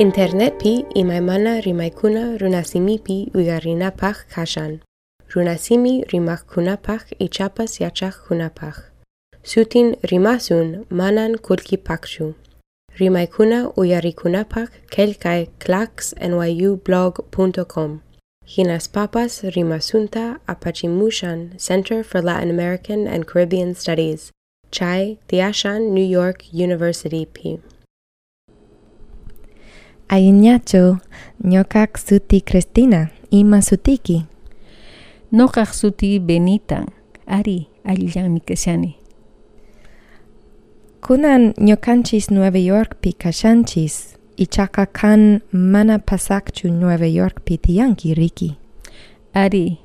Internetpi imaymana rimaykuna runasimipi uygarinapaq kashan. Runasimi rimakkunapaq ichapas yachaqkunapaq. Sutin rimasun manan kulkipaqchu. Rimaykuna uyarikunapaq kelkay clacksnyublog.com. Hinas papas rimasunta apachimushan Center for Latin American and Caribbean Studies. Chai Tiashan New York University P. Ayñacho, ñokak suti Cristina, ima sutiki. Noqaq suti Benita, ari kashani. Kunan ñokanchis Nueva York pi kashanchis, ichaka kan mana pasakchu Nueva York pi tiyanki riki. Ari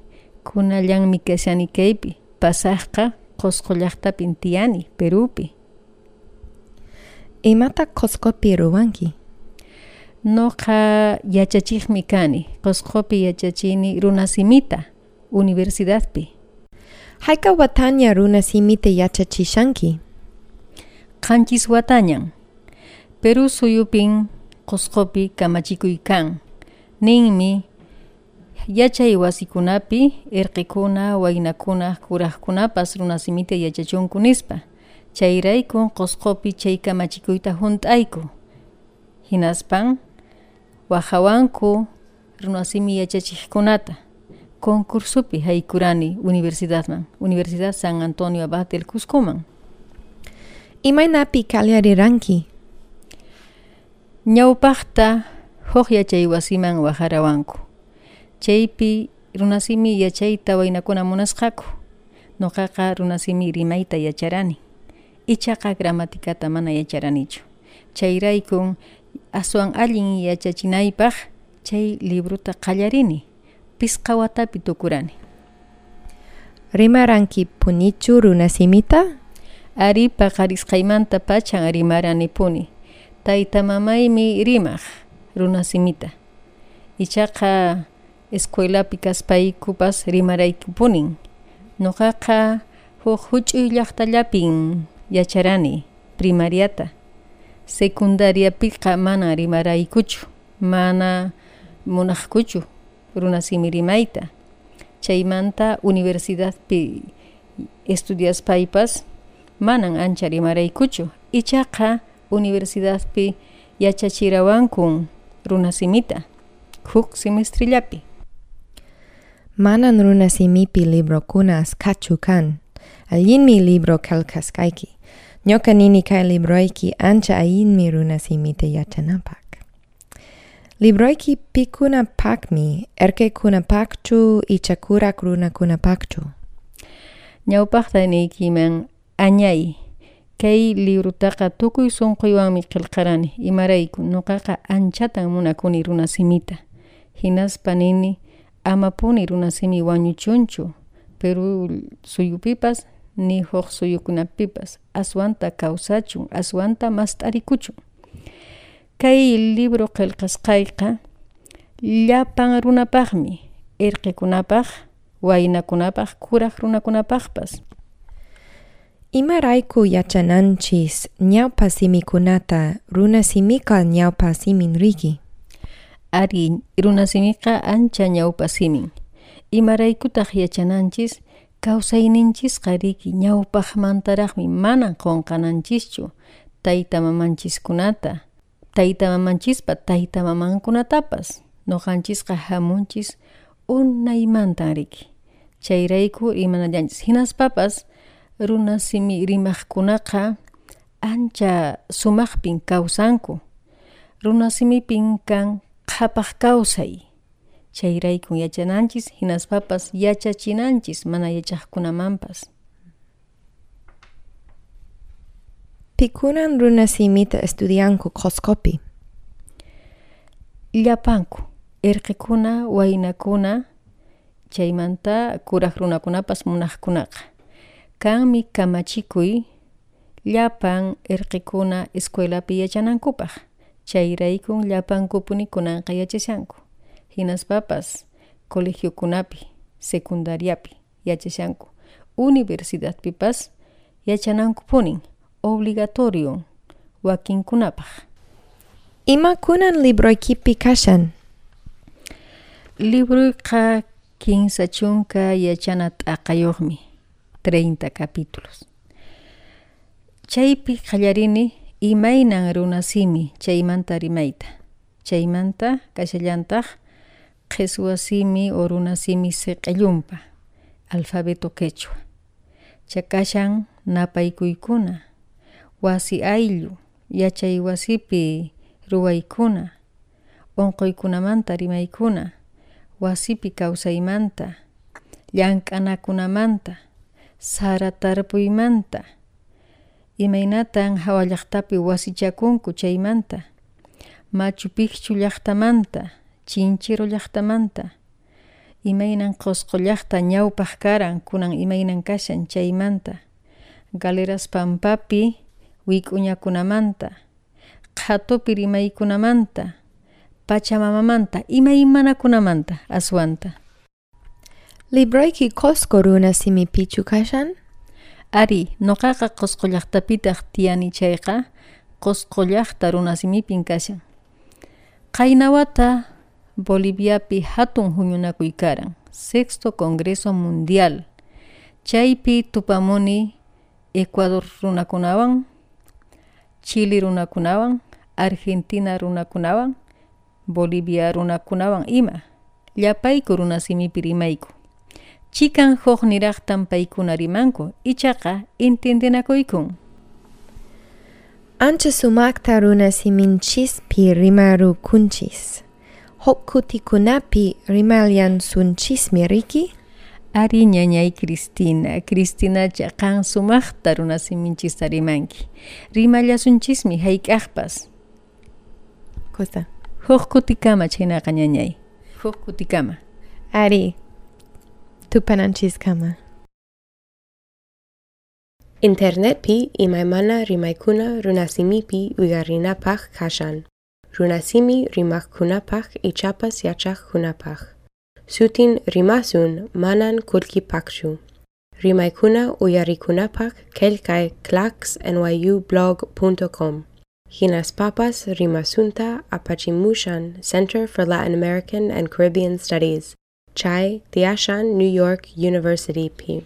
kunallanmi kashani kaypi, pasaqqa qusqullaqtapin tiyani Perupi. Imata Coscopi ruwanki. Noqa yachachiqmi kani, Qusqupi yachachini runasimita, universidadpi. Haika watanya runa simite yachachishanki. Qanchis watañan. Peru suyupin Qusqupi kamachikuy kan. Ninmi yachay wasikunapi irqikuna, waynakuna, kuraqkunapas runasimita yachachunku nispa. Chayraykun Qusqupi chay kamachikuyta hunt'ayku. Hinaspan wahawanku runasimi yachachiqkunata. Concursupi haykurani universidadman, Universidad San Antonio Abad del Cuscoman. Imaynapi kalyariranki. Ñawpaqta huk yachay wasiman waqarawanku. Chaypi runasimi yachayta waynakuna munasqaku. Nuqaqa runasimi rimayta yacharani. Ichaqa gramaticata mana yacharanichu. Chayraykun aswan allin yachachinaypaq chay libruta qallarini. Pisqa watapi tukurani. Rimaranki punichu runa simita? Ari paqarisqaymanta pachan rimarani puni. Tayta mamaymi rimaq runasimita. Ichaqa escuelapi kaspaykupas rimaraykupunin. Nuqaqa huk huch'uy llaqtallapin yacharani primariata. Secundariapiqa mana rimaraykuchu, mana munaqkuchu runasimi rimayta. Chaymanta universidadpi estudiaspaypas manan ancha rimaraykuchu. Ichaqa universidadpi yachachirawankun runasimita huk semestrillapi. Manan runa simipi librokuna askachu kan. Allinmi libro kalkaskayki. Ñoka nini kay libroyki ancha allinmi runa simite yachanapak. Libroyki pikuna pakmi, erke kuna pakchu ichakurak runa kuna pakchu. Ñawpaqta niykiman añay. Kay librutaqa tukuy sunquywanmi qillqarani imarayku nuqaqa anchatan munakuni runasimita. Hinaspa nini amapuni runasimi wañuchunchu Peru suyupipas ni huk suyukunapipas aswanta kawsachun aswanta mast'arikuchun. Kay libro qillqasqayqa llapan runapaqmi irqikunapaq, waynakunapaq, kuraq runakunapaqpas. Imarayku yachananchis ñawpa simikunata runa simika ñawpa simin riki. Ari runasimiqa ancha ñawpa simin. Imaraykutaq yachananchis kawsayninchisqa riki ñawpaqmantaraqmi manan qunqananchischu tayta mamanchiskunata tayta mamanchispa tayta mamankunatapas nuqanchisqa hamunchis unaymantan riki. Chayrayku imanallanchis hinaspapas runa simi rimaqkunaqa ancha sumaqpin kawsanku. Runa simipin kan qhapaq kawsay chayraykun yachananchis hinaspapas yachachinanchis mana yachaqkunamanpas Pikunan runa simita estudianku Qoscopi. llapanku irqikuna waynakuna chaymanta kuraq runakunapas munaqkunaqa kanmi kamachikuy llapan irqikuna escuelapi yachanankupaq chayraykun llapankupuni kunanqa yachashanku hinaspapas colegiokunapi secundariapi yachashanku universidadpipas yachanankupunin obligatorio wakinkunapaq Ima kunan libroikipi kashan? Libruyqa kinsa chunka yachana t'aqayoqmi, 30 capítulos. Chaypi qallarini imaynan runasimi chaymanta rimayta. Chaymanta kashallantaq qhiswasimi o runasimi siq'illumpa, alfabeto quechua. Chakashan napaykuykuna, wasi ayllu, yachay wasipi ruwaykuna, unquykunamanta rimaykuna, wasipi kawsaymanta, llank'anakunamanta, sara tarpuymanta, imaynatan hawallaqtapi wasichakunku chaymanta, Machu Picchu llaqtamanta, Chinchero llaqtamanta, imaynan qusqu llaqta ñawpaq karan kunan imaynan kashan chaymanta, Galeras Pampapi wik'uñakunamanta, qhatupi rimaykunamanta, Pachamamamanta, imaymanakunamanta aswanta. Libroiki Costco runa simi pichu kashan? Ari, noqaqa Qusqu llaqtapitaq tiyani chayqa, Qusqu llaqta runasimipin kashan. Qayna wata Boliviapi hatun huñunakuy karan, Sexto Congreso Mundial. Chaypi tupamuni Ecuador runakunawan, Chile runakunawan, Argentina runakunawan, Bolivia runakunawan ima. Llapayku runasimipi rimayku. Chikan huk niraqtan paykuna rimanku, ichaqa intendinakuykun. Ancha sumakta runasiminchis-pi rimaru kunchis. Huk kutikunapi rimalyan sunchismi riki? Ari ñañay Cristina, Cristina chaqan sumaqta runasiminchista rimanki. Rimallasunchismi hayk'aqpas. Cosa? Huk kutikama chaynaqa ñañay. Huk kutikama. Ari, tupananchis kama. Internetpi imaymana rimaykuna runasimipi uyarrinapaq kashan. Runasimi rimaqkunapaq ichapas yachaqkunapaq. Sutin rimasun manan kulkipaqchu. Rimaykuna kelkai kelkay clacksnyublog.com. Hinas Papas Rimasunta Apachimushan Center for Latin American and Caribbean Studies. Chai Tiashan New York University P.